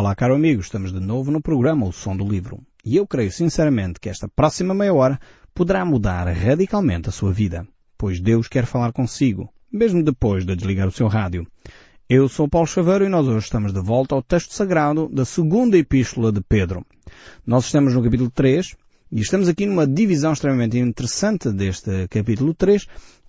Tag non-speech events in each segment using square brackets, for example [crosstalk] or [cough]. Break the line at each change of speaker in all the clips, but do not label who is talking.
Olá, caro amigo, estamos de novo no programa O Som do Livro. E eu creio sinceramente que esta próxima meia hora poderá mudar radicalmente a sua vida, pois Deus quer falar consigo, mesmo depois de desligar o seu rádio. Eu sou Paulo Chaveiro e nós hoje estamos de volta ao texto sagrado da segunda epístola de Pedro. Nós estamos no capítulo 3 e estamos aqui numa divisão extremamente interessante deste capítulo 3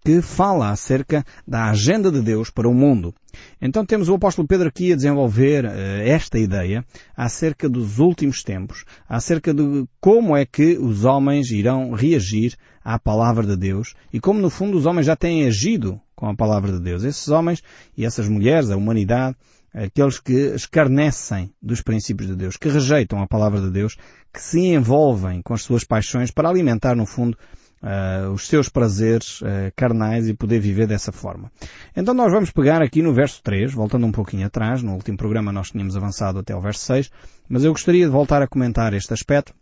que fala acerca da agenda de Deus para o mundo. Então temos o apóstolo Pedro aqui a desenvolver uh, esta ideia acerca dos últimos tempos, acerca de como é que os homens irão reagir à palavra de Deus e como no fundo os homens já têm agido com a palavra de Deus. Esses homens e essas mulheres, a humanidade, aqueles que escarnecem dos princípios de Deus, que rejeitam a palavra de Deus, que se envolvem com as suas paixões para alimentar no fundo uh, os seus prazeres uh, carnais e poder viver dessa forma. Então nós vamos pegar aqui no verso 3, voltando um pouquinho atrás, no último programa nós tínhamos avançado até o verso 6, mas eu gostaria de voltar a comentar este aspecto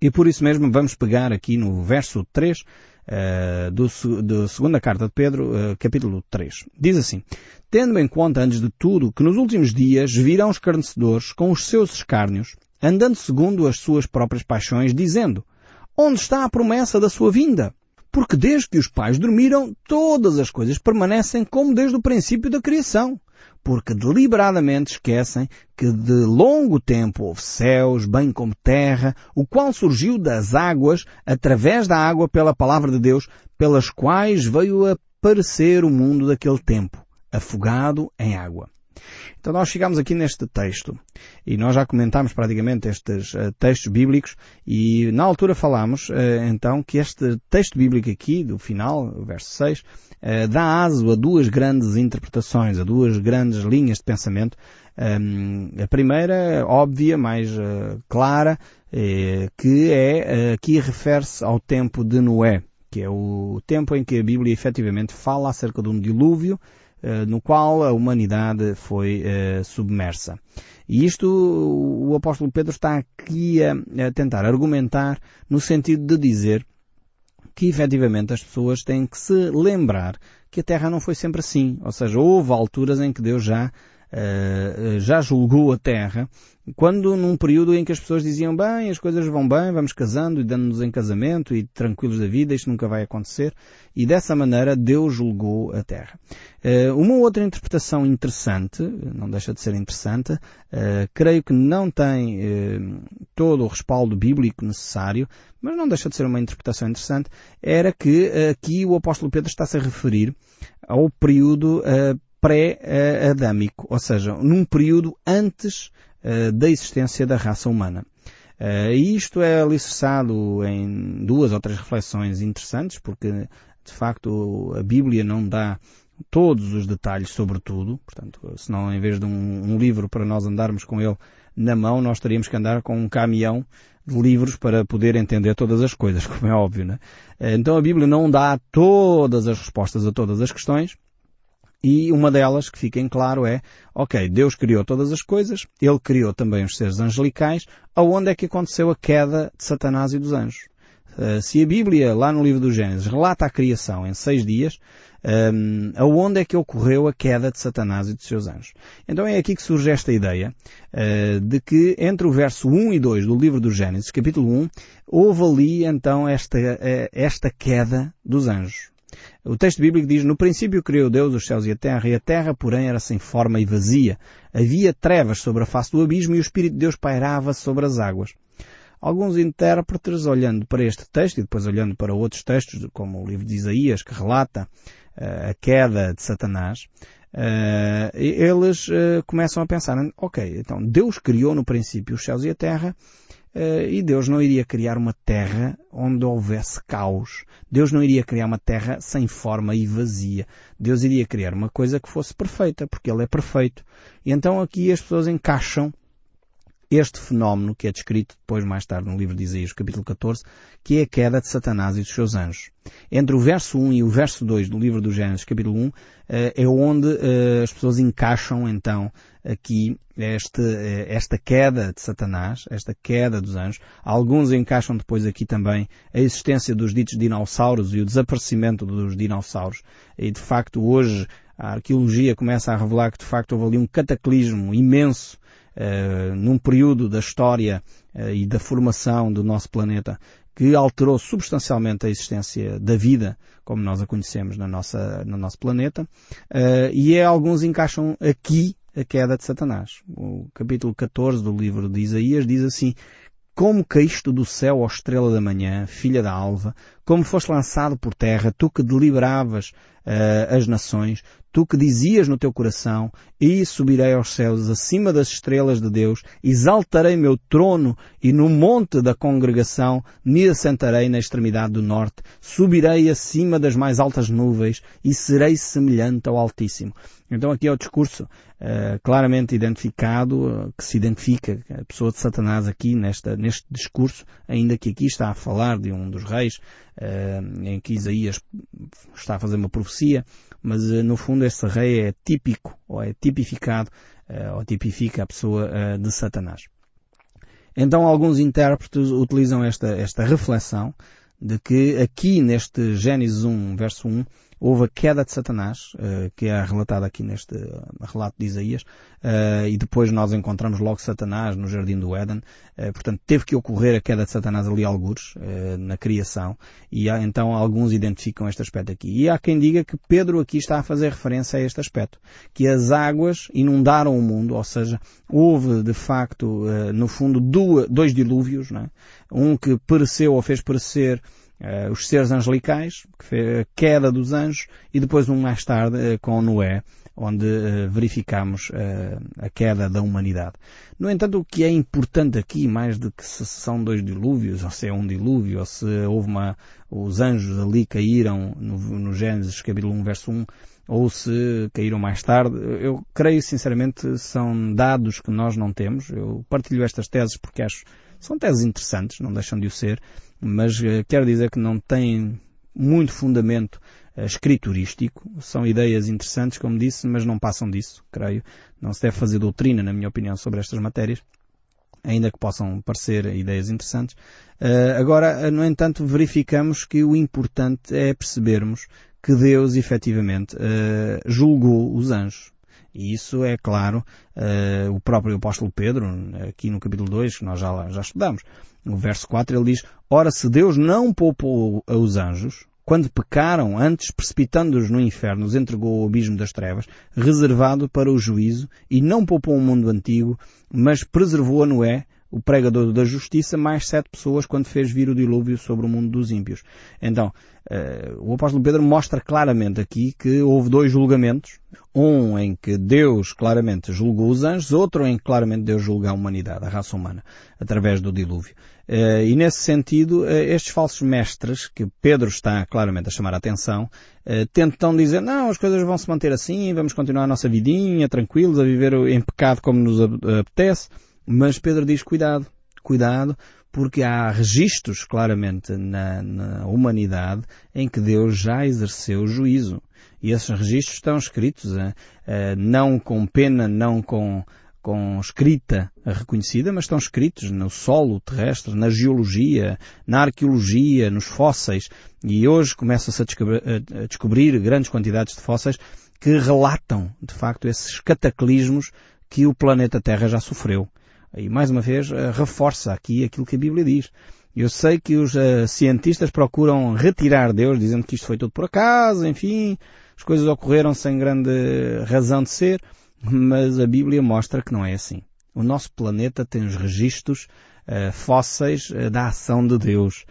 e por isso mesmo vamos pegar aqui no verso 3 uh, do, da segunda carta de Pedro, uh, capítulo 3. Diz assim, Tendo em conta antes de tudo que nos últimos dias virão escarnecedores com os seus escárnios, andando segundo as suas próprias paixões, dizendo, Onde está a promessa da sua vinda? Porque desde que os pais dormiram, todas as coisas permanecem como desde o princípio da criação. Porque deliberadamente esquecem que de longo tempo houve céus, bem como terra, o qual surgiu das águas, através da água pela palavra de Deus, pelas quais veio a aparecer o mundo daquele tempo, afogado em água. Então nós chegamos aqui neste texto e nós já comentámos praticamente estes uh, textos bíblicos e na altura falámos uh, então que este texto bíblico aqui, do final, o verso 6, uh, eh, dá aso a duas grandes interpretações, a duas grandes linhas de pensamento. Um, a primeira, óbvia, mais clara, que é, aqui refere-se ao tempo de Noé, que é o tempo em que a Bíblia efetivamente fala acerca de um dilúvio no qual a humanidade foi uh, submersa. E isto o apóstolo Pedro está aqui a, a tentar argumentar no sentido de dizer que efetivamente as pessoas têm que se lembrar que a Terra não foi sempre assim. Ou seja, houve alturas em que Deus já uh, já julgou a terra, quando num período em que as pessoas diziam, bem, as coisas vão bem, vamos casando e dando-nos em casamento e tranquilos da vida, isto nunca vai acontecer, e dessa maneira Deus julgou a terra. Uh, uma outra interpretação interessante, não deixa de ser interessante, creio que não tem todo o respaldo bíblico necessário, mas não deixa de ser uma interpretação interessante, era que aqui o apóstolo Pedro está-se a referir ao período pré-adâmico, ou seja, num período antes uh, da existência da raça humana. Uh, e isto é alicerçado em duas ou três reflexões interessantes, porque de facto a Bíblia não dá todos os detalhes sobre tudo, portanto, senão em vez de um, um livro para nós andarmos com ele na mão, nós teríamos que andar com um caminhão de livros para poder entender todas as coisas, [laughs] como é óbvio, né? Então a Bíblia não dá todas as respostas a todas as questões, e uma delas, que fica em claro, é, ok, Deus criou todas as coisas, Ele criou também os seres angelicais, aonde é que aconteceu a queda de Satanás e dos anjos? Uh, se a Bíblia, lá no livro do Gênesis, relata a criação em seis dias, um, aonde é que ocorreu a queda de Satanás e dos seus anjos? Então é aqui que surge esta ideia uh, de que entre o verso 1 e 2 do livro do Gênesis, capítulo 1, houve ali então esta, uh, esta queda dos anjos. O texto bíblico diz, no princípio criou Deus os céus e a terra, e a terra, porém, era sem forma e vazia. Havia trevas sobre a face do abismo e o Espírito de Deus pairava sobre as águas. Alguns intérpretes, olhando para este texto e depois olhando para outros textos, como o livro de Isaías, que relata uh, a queda de Satanás, uh, eles uh, começam a pensar, ok, então Deus criou no princípio os céus e a terra, e Deus não iria criar uma terra onde houvesse caos. Deus não iria criar uma terra sem forma e vazia. Deus iria criar uma coisa que fosse perfeita, porque Ele é perfeito. E então aqui as pessoas encaixam este fenómeno que é descrito depois mais tarde no livro de Isaías, capítulo 14, que é a queda de Satanás e dos seus anjos. Entre o verso 1 e o verso 2 do livro do Gênesis, capítulo 1, eh, é onde eh, as pessoas encaixam então aqui este, eh, esta queda de Satanás, esta queda dos anjos. Alguns encaixam depois aqui também a existência dos ditos dinossauros e o desaparecimento dos dinossauros. E de facto hoje a arqueologia começa a revelar que de facto houve ali um cataclismo imenso num período da história uh, e da formação do nosso planeta que alterou substancialmente a existência da vida como nós a conhecemos na nossa, no nosso planeta, uh, e é, alguns encaixam aqui a queda de Satanás. O capítulo 14 do livro de Isaías diz assim, como caíste do céu, ó estrela da manhã, filha da alva, como foste lançado por terra, tu que deliberavas uh, as nações, tu que dizias no teu coração, e subirei aos céus acima das estrelas de Deus, exaltarei meu trono e no monte da congregação me assentarei na extremidade do norte, subirei acima das mais altas nuvens e serei semelhante ao Altíssimo. Então aqui é o discurso uh, claramente identificado, uh, que se identifica a pessoa de Satanás aqui nesta, neste discurso, ainda que aqui está a falar de um dos reis, em que Isaías está a fazer uma profecia, mas no fundo esse rei é típico, ou é tipificado, ou tipifica a pessoa de Satanás. Então alguns intérpretes utilizam esta, esta reflexão de que aqui neste Gênesis 1, verso 1, houve a queda de Satanás, uh, que é relatada aqui neste uh, relato de Isaías, uh, e depois nós encontramos logo Satanás no Jardim do Éden. portanto, teve que ocorrer a queda de Satanás ali algures, na criação, e então alguns identificam este aspecto aqui. E há quem diga que Pedro aqui está a fazer referência a este aspecto, que as águas inundaram o mundo, ou seja, houve de facto, no fundo, dois dilúvios, é? um que pereceu ou fez perecer uh, os seres angelicais, que foi a queda dos anjos, e depois um mais tarde uh, com Noé, onde uh, verificamos a queda da humanidade. No entanto, o que é importante aqui, mais do que se são dois dilúvios, ou se é um dilúvio, ou se houve uma, os anjos ali caíram no, no Gênesis capítulo 1 verso 1, ou se caíram mais tarde, eu creio sinceramente são dados que nós não temos. Eu partilho estas teses porque acho são teses interessantes, não deixam de o ser, mas uh, quero dizer que não têm muito fundamento uh, escriturístico. São ideias interessantes, como disse, mas não passam disso, creio. Não se deve fazer doutrina, na minha opinião, sobre estas matérias ainda que possam parecer ideias interessantes. Uh, agora, no entanto, verificamos que o importante é percebermos que Deus efetivamente uh, julgou os anjos. E isso é claro, uh, o próprio apóstolo Pedro, aqui no capítulo 2, que nós já, já estudamos, no verso 4 ele diz, Ora se Deus não poupou os anjos, quando pecaram, antes precipitando-os no inferno, os entregou ao abismo das trevas, reservado para o juízo, e não poupou o mundo antigo, mas preservou a Noé, o pregador da justiça, mais sete pessoas quando fez vir o dilúvio sobre o mundo dos ímpios. Então, uh, o apóstolo Pedro mostra claramente aqui que houve dois julgamentos. Um em que Deus claramente julgou os anjos, outro em que claramente Deus julga a humanidade, a raça humana, através do dilúvio. Uh, e nesse sentido, uh, estes falsos mestres, que Pedro está claramente a chamar a atenção, tentam dizer, não, as coisas vão se manter assim, vamos continuar a nossa vidinha, tranquilos, a viver em pecado como nos apetece. Mas Pedro diz cuidado, cuidado, porque há registros claramente na, na, humanidade em que Deus já exerceu juízo. E esses registros estão escritos, eh, eh, não com pena, não com, com escrita reconhecida, mas estão escritos no solo terrestre, na geologia, na arqueologia, nos fósseis. E hoje começa-se a descobrir, a descobrir grandes quantidades de fósseis que relatam, de facto, esses cataclismos que o planeta Terra já sofreu. E mais uma vez eh, reforça aqui aquilo que a Bíblia diz. Eu sei que os uh, cientistas procuram retirar Deus, dizendo que isto foi tudo por acaso, enfim, as coisas ocorreram sem grande razão de ser, mas a Bíblia mostra que não é assim. O nosso planeta tem os registros uh, fósseis uh, da ação de Deus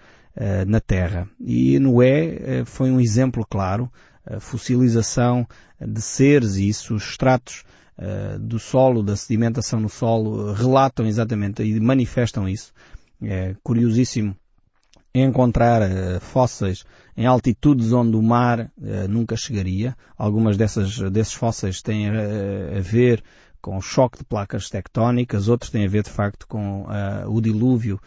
na Terra. E Noé foi um exemplo claro, a fossilização de seres e substratos uh, do solo, da sedimentação no solo, relatam exatamente e manifestam isso. É curiosíssimo encontrar uh, fósseis em altitudes onde o mar uh, nunca chegaria. Algumas dessas, desses fósseis têm a, ver com o choque de placas tectónicas, outros têm a ver de facto com o dilúvio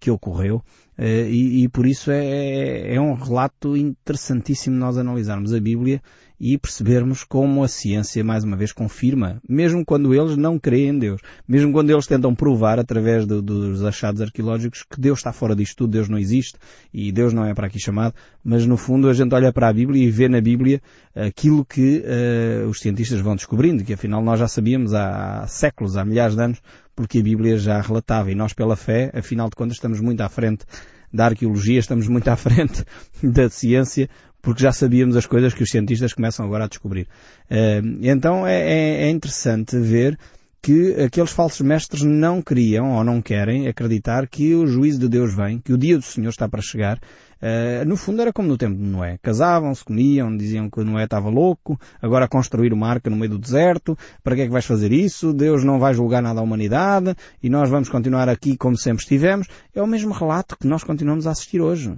que ocorreu. e, e, por isso é, é um relato interessantíssimo nós analisarmos a Bíblia e percebermos como a ciência mais uma vez confirma, mesmo quando eles não creem em Deus, mesmo quando eles tentam provar através do, dos achados arqueológicos que Deus está fora disto tudo, Deus não existe e Deus não é para aqui chamado, mas no fundo a gente olha para a Bíblia e vê na Bíblia aquilo que uh, os cientistas vão descobrindo, que afinal nós já sabíamos há, há séculos, há milhares de anos, porque a Bíblia já relatava e nós pela fé, afinal de contas estamos muito à frente da arqueologia, estamos muito à [laughs] frente da ciência, porque já sabíamos as coisas que os cientistas começam agora a descobrir. Eh, então é, é, é interessante ver que aqueles falsos mestres não queriam ou não querem acreditar que o juízo de Deus vem, que o dia do Senhor está para chegar. Uh, no fundo era como no tempo de Noé. Casavam-se, comiam, diziam que Noé estava louco, agora construir uma arca no meio do deserto, para que é que vais fazer isso? Deus não vai julgar nada à humanidade e nós vamos continuar aqui como sempre estivemos. É o mesmo relato que nós continuamos a assistir hoje.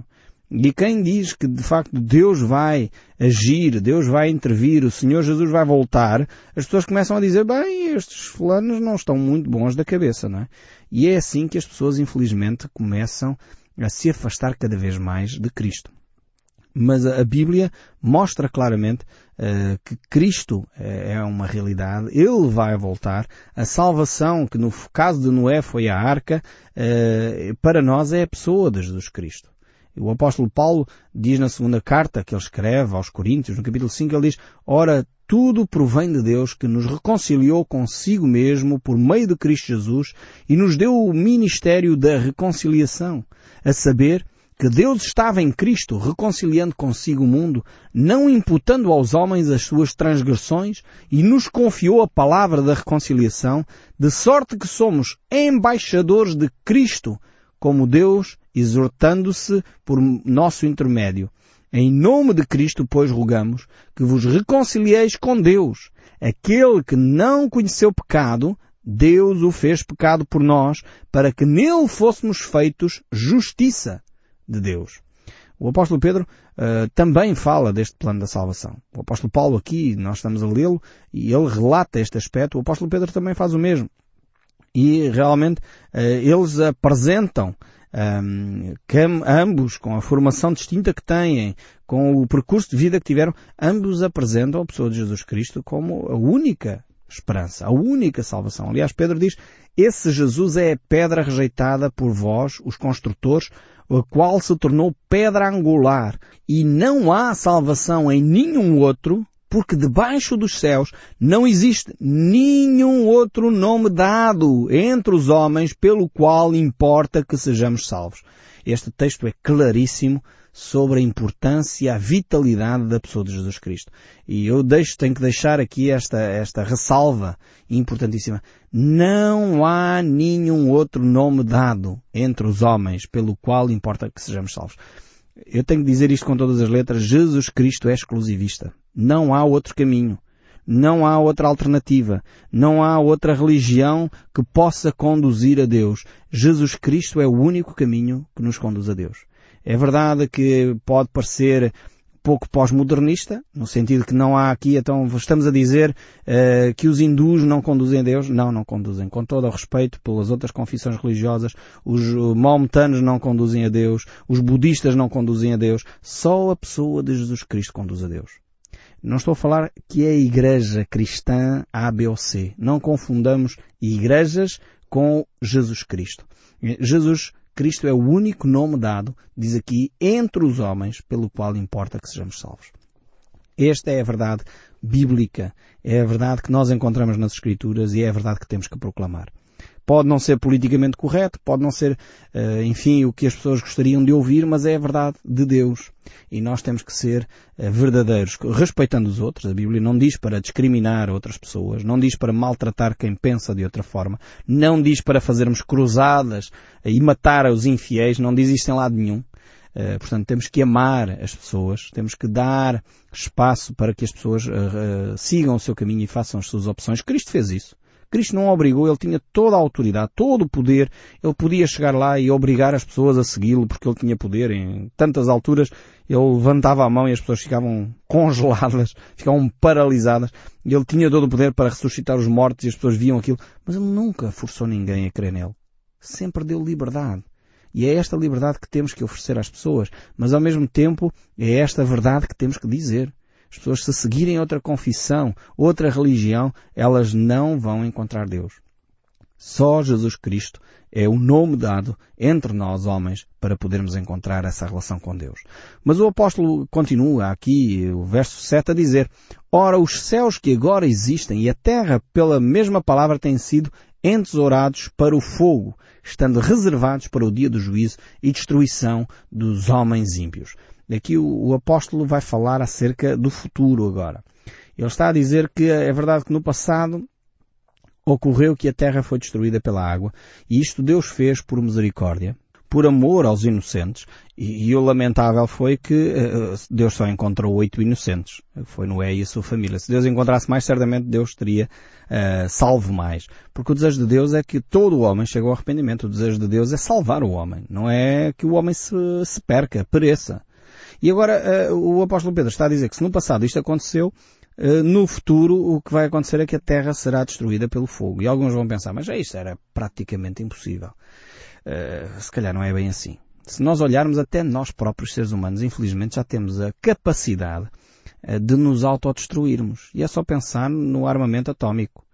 E quem diz que de facto Deus vai agir, Deus vai intervir, o Senhor Jesus vai voltar, as pessoas começam a dizer, bem, estes fulanos não estão muito bons da cabeça, não é? E é assim que as pessoas infelizmente começam a se afastar cada vez mais de Cristo. Mas a Bíblia mostra claramente uh, que Cristo é uma realidade, Ele vai voltar. A salvação, que no caso de Noé foi a arca, uh, para nós é a pessoa de Jesus Cristo. O apóstolo Paulo diz na segunda carta que ele escreve aos Coríntios, no capítulo 5, ele diz, Ora, tudo provém de Deus que nos reconciliou consigo mesmo por meio de Cristo Jesus e nos deu o ministério da reconciliação, a saber, que Deus estava em Cristo reconciliando consigo o mundo, não imputando aos homens as suas transgressões, e nos confiou a palavra da reconciliação, de sorte que somos embaixadores de Cristo, como Deus exortando-se por nosso intermédio. Em nome de Cristo, pois, rogamos que vos reconcilieis com Deus. Aquele que não conheceu pecado, Deus o fez pecado por nós, para que nele fôssemos feitos justiça de Deus. O apóstolo Pedro uh, também fala deste plano da salvação. O apóstolo Paulo aqui, nós estamos a lê-lo, e ele relata este aspecto. O apóstolo Pedro também faz o mesmo. E realmente uh, eles apresentam um, que ambos, com a formação distinta que têm, com o percurso de vida que tiveram, ambos apresentam a pessoa de Jesus Cristo como a única esperança, a única salvação. Aliás, Pedro diz, esse Jesus é a pedra rejeitada por vós, os construtores, a qual se tornou pedra angular, e não há salvação em nenhum outro, porque debaixo dos céus não existe nenhum outro nome dado entre os homens pelo qual importa que sejamos salvos. Este texto é claríssimo sobre a importância, a vitalidade da pessoa de Jesus Cristo. E eu deixo, tenho que deixar aqui esta, esta ressalva importantíssima. Não há nenhum outro nome dado entre os homens pelo qual importa que sejamos salvos. Eu tenho que dizer isto com todas as letras. Jesus Cristo é exclusivista. Não há outro caminho. Não há outra alternativa. Não há outra religião que possa conduzir a Deus. Jesus Cristo é o único caminho que nos conduz a Deus. É verdade que pode parecer pouco pós-modernista, no sentido que não há aqui, então estamos a dizer uh, que os hindus não conduzem a Deus. Não, não conduzem. Com todo o respeito pelas outras confissões religiosas, os maometanos não conduzem a Deus, os budistas não conduzem a Deus. Só a pessoa de Jesus Cristo conduz a Deus. Não estou a falar que é a igreja cristã A, B ou C. Não confundamos igrejas com Jesus Cristo. Jesus Cristo é o único nome dado, diz aqui, entre os homens, pelo qual importa que sejamos salvos. Esta é a verdade bíblica, é a verdade que nós encontramos nas Escrituras e é a verdade que temos que proclamar. Pode não ser politicamente correto, pode não ser, uh, enfim, o que as pessoas gostariam de ouvir, mas é a verdade de Deus. E nós temos que ser uh, verdadeiros, respeitando os outros. A Bíblia não diz para discriminar outras pessoas, não diz para maltratar quem pensa de outra forma, não diz para fazermos cruzadas uh, e matar os infiéis, não diz isto em lado nenhum. Portanto, temos que amar as pessoas, temos que dar espaço para que as pessoas sigam o seu caminho e façam as suas opções. Cristo fez isso. Cristo não obrigou, ele tinha toda a autoridade, todo o poder, ele podia chegar lá e obrigar as pessoas a segui-lo porque ele tinha poder em tantas alturas, ele levantava a mão e as pessoas ficavam [laughs] congeladas, ficavam paralisadas, ele tinha todo o poder para ressuscitar os mortos e as pessoas viam aquilo, mas ele nunca forçou ninguém a crer nele. Sempre deu liberdade. E é esta liberdade que temos que oferecer às pessoas, mas ao mesmo tempo é esta verdade que temos que dizer. As pessoas se seguirem outra confissão, outra religião, elas não vão encontrar Deus. Só Jesus Cristo é o nome dado entre nós homens para podermos encontrar essa relação com Deus. Mas o apóstolo continua aqui, o verso 7 a dizer, Ora, os céus que agora existem e a terra pela mesma palavra têm sido entesourados para o fogo, estando reservados para o dia do juízo e destruição dos homens ímpios. Aqui o, o apóstolo vai falar acerca do futuro agora. Ele está a dizer que é verdade que no passado ocorreu que a terra foi destruída pela água, e isto Deus fez por misericórdia, por amor aos inocentes, e, e o lamentável foi que uh, Deus só encontrou oito inocentes. Foi Noé e a sua família. Se Deus encontrasse mais, certamente Deus teria uh, salvo mais. Porque o desejo de Deus é que todo o homem chegue ao arrependimento. O desejo de Deus é salvar o homem. Não é que o homem se, se perca, pereça. E agora uh, o apóstolo Pedro está a dizer que se no passado isto aconteceu, eh, no futuro o que vai acontecer é que a Terra será destruída pelo fogo. E alguns vão pensar, mas é isso era praticamente impossível. Se calhar não é bem assim. Se nós olharmos até nós próprios seres humanos, infelizmente já temos a capacidade de nos autodestruirmos. E é só pensar no armamento atómico.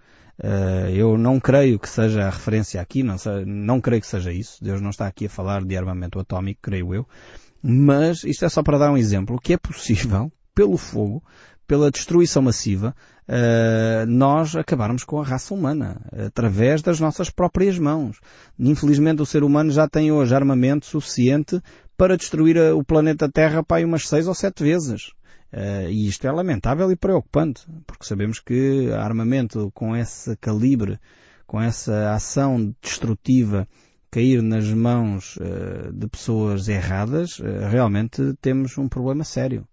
Eu não creio que seja a referência aqui, não, não creio que seja isso. Deus não está aqui a falar de armamento atómico, creio eu. Mas isto é só para dar um exemplo que é possível, [laughs] pelo fogo, pela destruição massiva, uh, nós acabarmos com a raça humana, através das nossas próprias mãos. Infelizmente o ser humano já tem hoje armamento suficiente para destruir o planeta Terra para aí umas seis ou sete vezes. Uh, e isto é lamentável e preocupante, porque sabemos que armamento com esse calibre, com essa ação destrutiva, cair nas mãos uh, de pessoas erradas, uh, realmente temos um problema sério.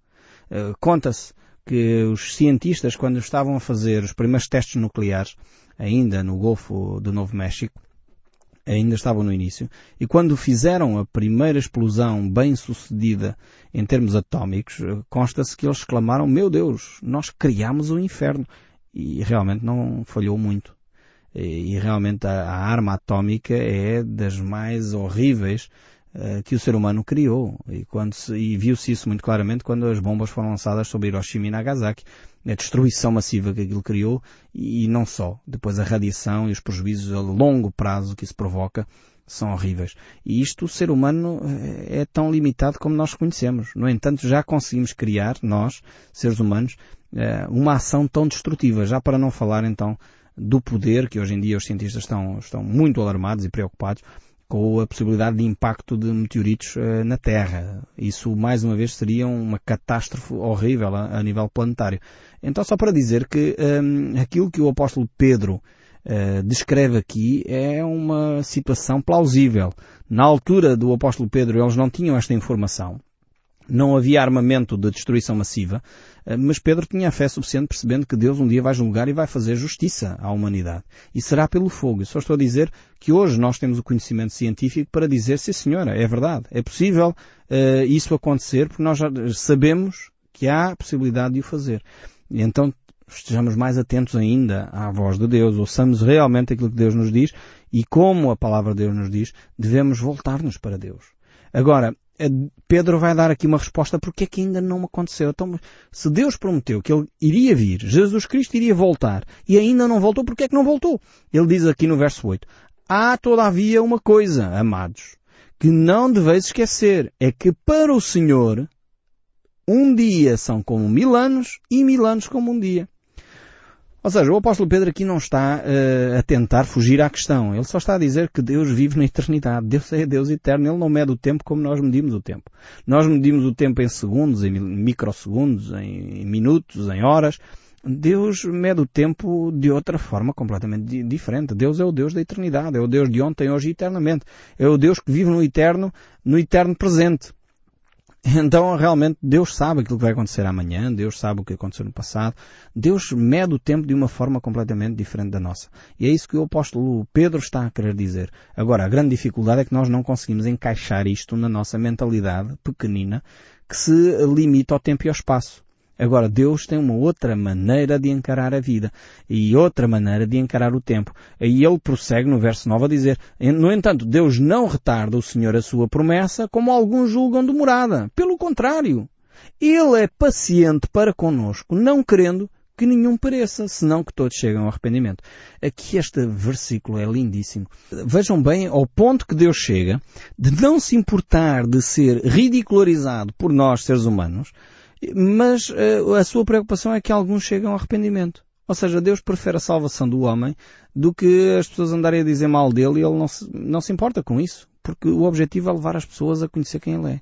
Conta-se que os cientistas, quando estavam a fazer os primeiros testes nucleares, ainda no Golfo do Novo México, ainda estavam no início, e quando fizeram a primeira explosão bem sucedida em termos atómicos, consta-se que eles exclamaram, meu Deus, nós criamos o inferno. E realmente não falhou muito. E, realmente a, a arma atómica é das mais horríveis eh, que o ser humano criou. E, e viu-se isso muito claramente quando as bombas foram lançadas sobre Hiroshima e Nagasaki. A destruição massiva que aquilo criou e, e não só. Depois a radiação e os prejuízos a longo prazo que isso provoca são horríveis. E isto, o ser humano eh, é tão limitado como nós conhecemos. No entanto, já conseguimos criar, nós, seres humanos, eh, uma ação tão destrutiva. Já para não falar, então, do poder, que hoje em dia os cientistas estão, estão muito alarmados e preocupados, com a possibilidade de impacto de meteoritos uh, na Terra. Isso, mais uma vez, seria uma catástrofe horrível a, a nível planetário. Então, só para dizer que ehm, aquilo que o apóstolo Pedro uh, descreve aqui é uma situação plausível. Na altura do apóstolo Pedro, eles não tinham esta informação não havia armamento de destruição massiva, eh, mas Pedro tinha a fé suficiente percebendo que Deus um dia vai julgar e vai fazer justiça à humanidade. E será pelo fogo. Só estou a dizer que hoje nós temos o conhecimento científico para dizer, sim senhora, é verdade, é possível uh, isso acontecer, porque nós já sabemos que há a possibilidade de o fazer. Então estejamos mais atentos ainda à voz de Deus, ouçamos realmente aquilo que Deus nos diz e como a palavra de Deus nos diz, devemos voltar-nos para Deus. Agora, Pedro vai dar aqui uma resposta porque é que ainda não aconteceu. Então, se Deus prometeu que ele iria vir, Jesus Cristo iria voltar e ainda não voltou, porque é que não voltou? Ele diz aqui no verso 8, Há todavia uma coisa, amados, que não deveis esquecer, é que para o Senhor um dia são como mil anos e mil anos como um dia. Ou seja, o apóstolo Pedro aqui não está uh, a tentar fugir à questão. Ele só está a dizer que Deus vive na eternidade. Deus é Deus eterno. Ele não mede o tempo como nós medimos o tempo. Nós medimos o tempo em segundos, em microsegundos, em minutos, em horas. Deus mede o tempo de outra forma completamente diferente. Deus é o Deus da eternidade. É o Deus de ontem, hoje e eternamente. É o Deus que vive no eterno, no eterno presente. Então, realmente, Deus sabe aquilo que vai acontecer amanhã, Deus sabe o que aconteceu no passado, Deus mede o tempo de uma forma completamente diferente da nossa. E é isso que o apóstolo Pedro está a querer dizer. Agora, a grande dificuldade é que nós não conseguimos encaixar isto na nossa mentalidade pequenina que se limita ao tempo e ao espaço. Agora, Deus tem uma outra maneira de encarar a vida e outra maneira de encarar o tempo. E ele prossegue no verso 9 a dizer, no entanto, Deus não retarda o Senhor a sua promessa, como alguns julgam demorada. Pelo contrário, Ele é paciente para conosco, não querendo que nenhum pereça, senão que todos cheguem ao arrependimento. Aqui este versículo é lindíssimo. Vejam bem ao ponto que Deus chega de não se importar de ser ridicularizado por nós, seres humanos, mas uh, a sua preocupação é que alguns cheguem ao arrependimento. Ou seja, Deus prefere a salvação do homem do que as pessoas andarem a dizer mal dele e ele não se, não se importa com isso. Porque o objetivo é levar as pessoas a conhecer quem ele é.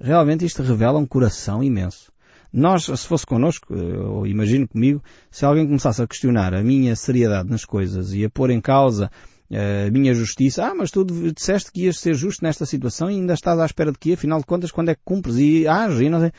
Realmente isto revela um coração imenso. Nós, se fosse connosco, ou imagino comigo, se alguém começasse a questionar a minha seriedade nas coisas e a pôr em causa eh, a minha justiça, ah, mas tu disseste que ias ser justo nesta situação e ainda estás à espera de que, afinal de contas, quando é que cumpres e ages e não sei.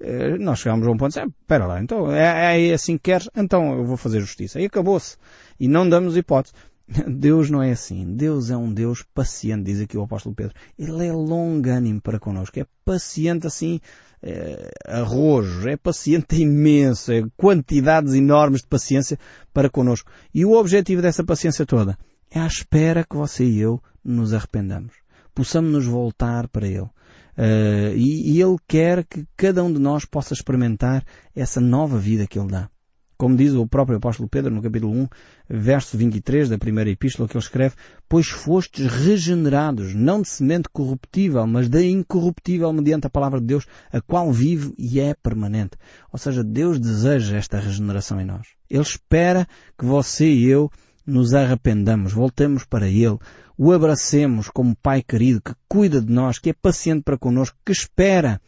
Eh, nós chegamos a um ponto, ah, espera lá, então é, é assim que queres, então eu vou fazer justiça. E acabou-se. E não damos hipótese. [laughs] Deus não é assim. Deus é um Deus paciente, diz aqui o apóstolo Pedro. Ele é longânimo para connosco. É paciente assim, é, arrojo, é paciente [laughs] imenso, é quantidades enormes de paciência para connosco. E o objetivo dessa paciência toda é a espera que você e eu nos arrependamos. Possamos nos voltar para Ele. Uh, e, e Ele quer que cada um de nós possa experimentar essa nova vida que Ele dá. Como diz o próprio apóstolo Pedro no capítulo 1, verso 23 da primeira epístola que ele escreve, pois fostes regenerados, não de semente corruptível, mas da incorruptível mediante a palavra de Deus, a qual vive e é permanente. Ou seja, Deus deseja esta regeneração em nós. Ele espera que você e eu nos arrependamos, voltemos para Ele, o abracemos como Pai querido que cuida de nós, que é paciente para connosco, que espera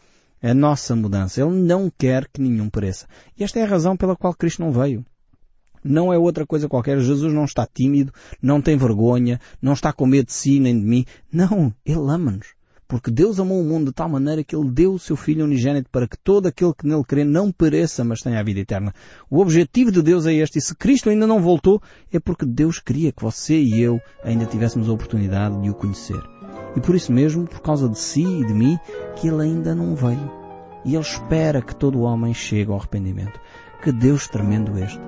a nossa mudança. Ele não quer que nenhum pereça. E esta é a razão pela qual Cristo não veio. Não é outra coisa qualquer. Jesus não está tímido, não tem vergonha, não está com medo de si nem de mim. Não, Ele ama-nos. Porque Deus amou o mundo de tal maneira que Ele deu o seu Filho unigênito para que todo aquele que nele crê não pereça, mas tenha a vida eterna. O objetivo de Deus é este. E se Cristo ainda não voltou, é porque Deus queria que você e eu ainda tivéssemos a oportunidade de o conhecer. E por isso mesmo, por causa de si e de mim, que ele ainda não veio. E ele espera que todo homem chegue ao arrependimento. Que Deus tremendo este.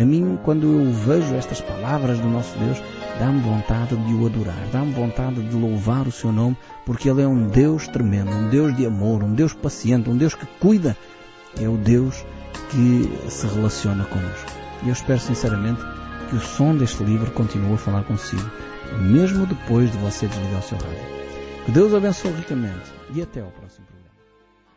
A mim, quando eu vejo estas palavras do nosso Deus, dá-me vontade de o adorar, dá-me vontade de louvar o seu nome, porque Ele é um Deus tremendo, um Deus de amor, um Deus paciente, um Deus que cuida. É o Deus que se relaciona connosco. E eu espero sinceramente que o som deste livro continue a falar consigo mesmo depois de você desligar o seu rádio. Que Deus abençoe ricamente e até ao próximo.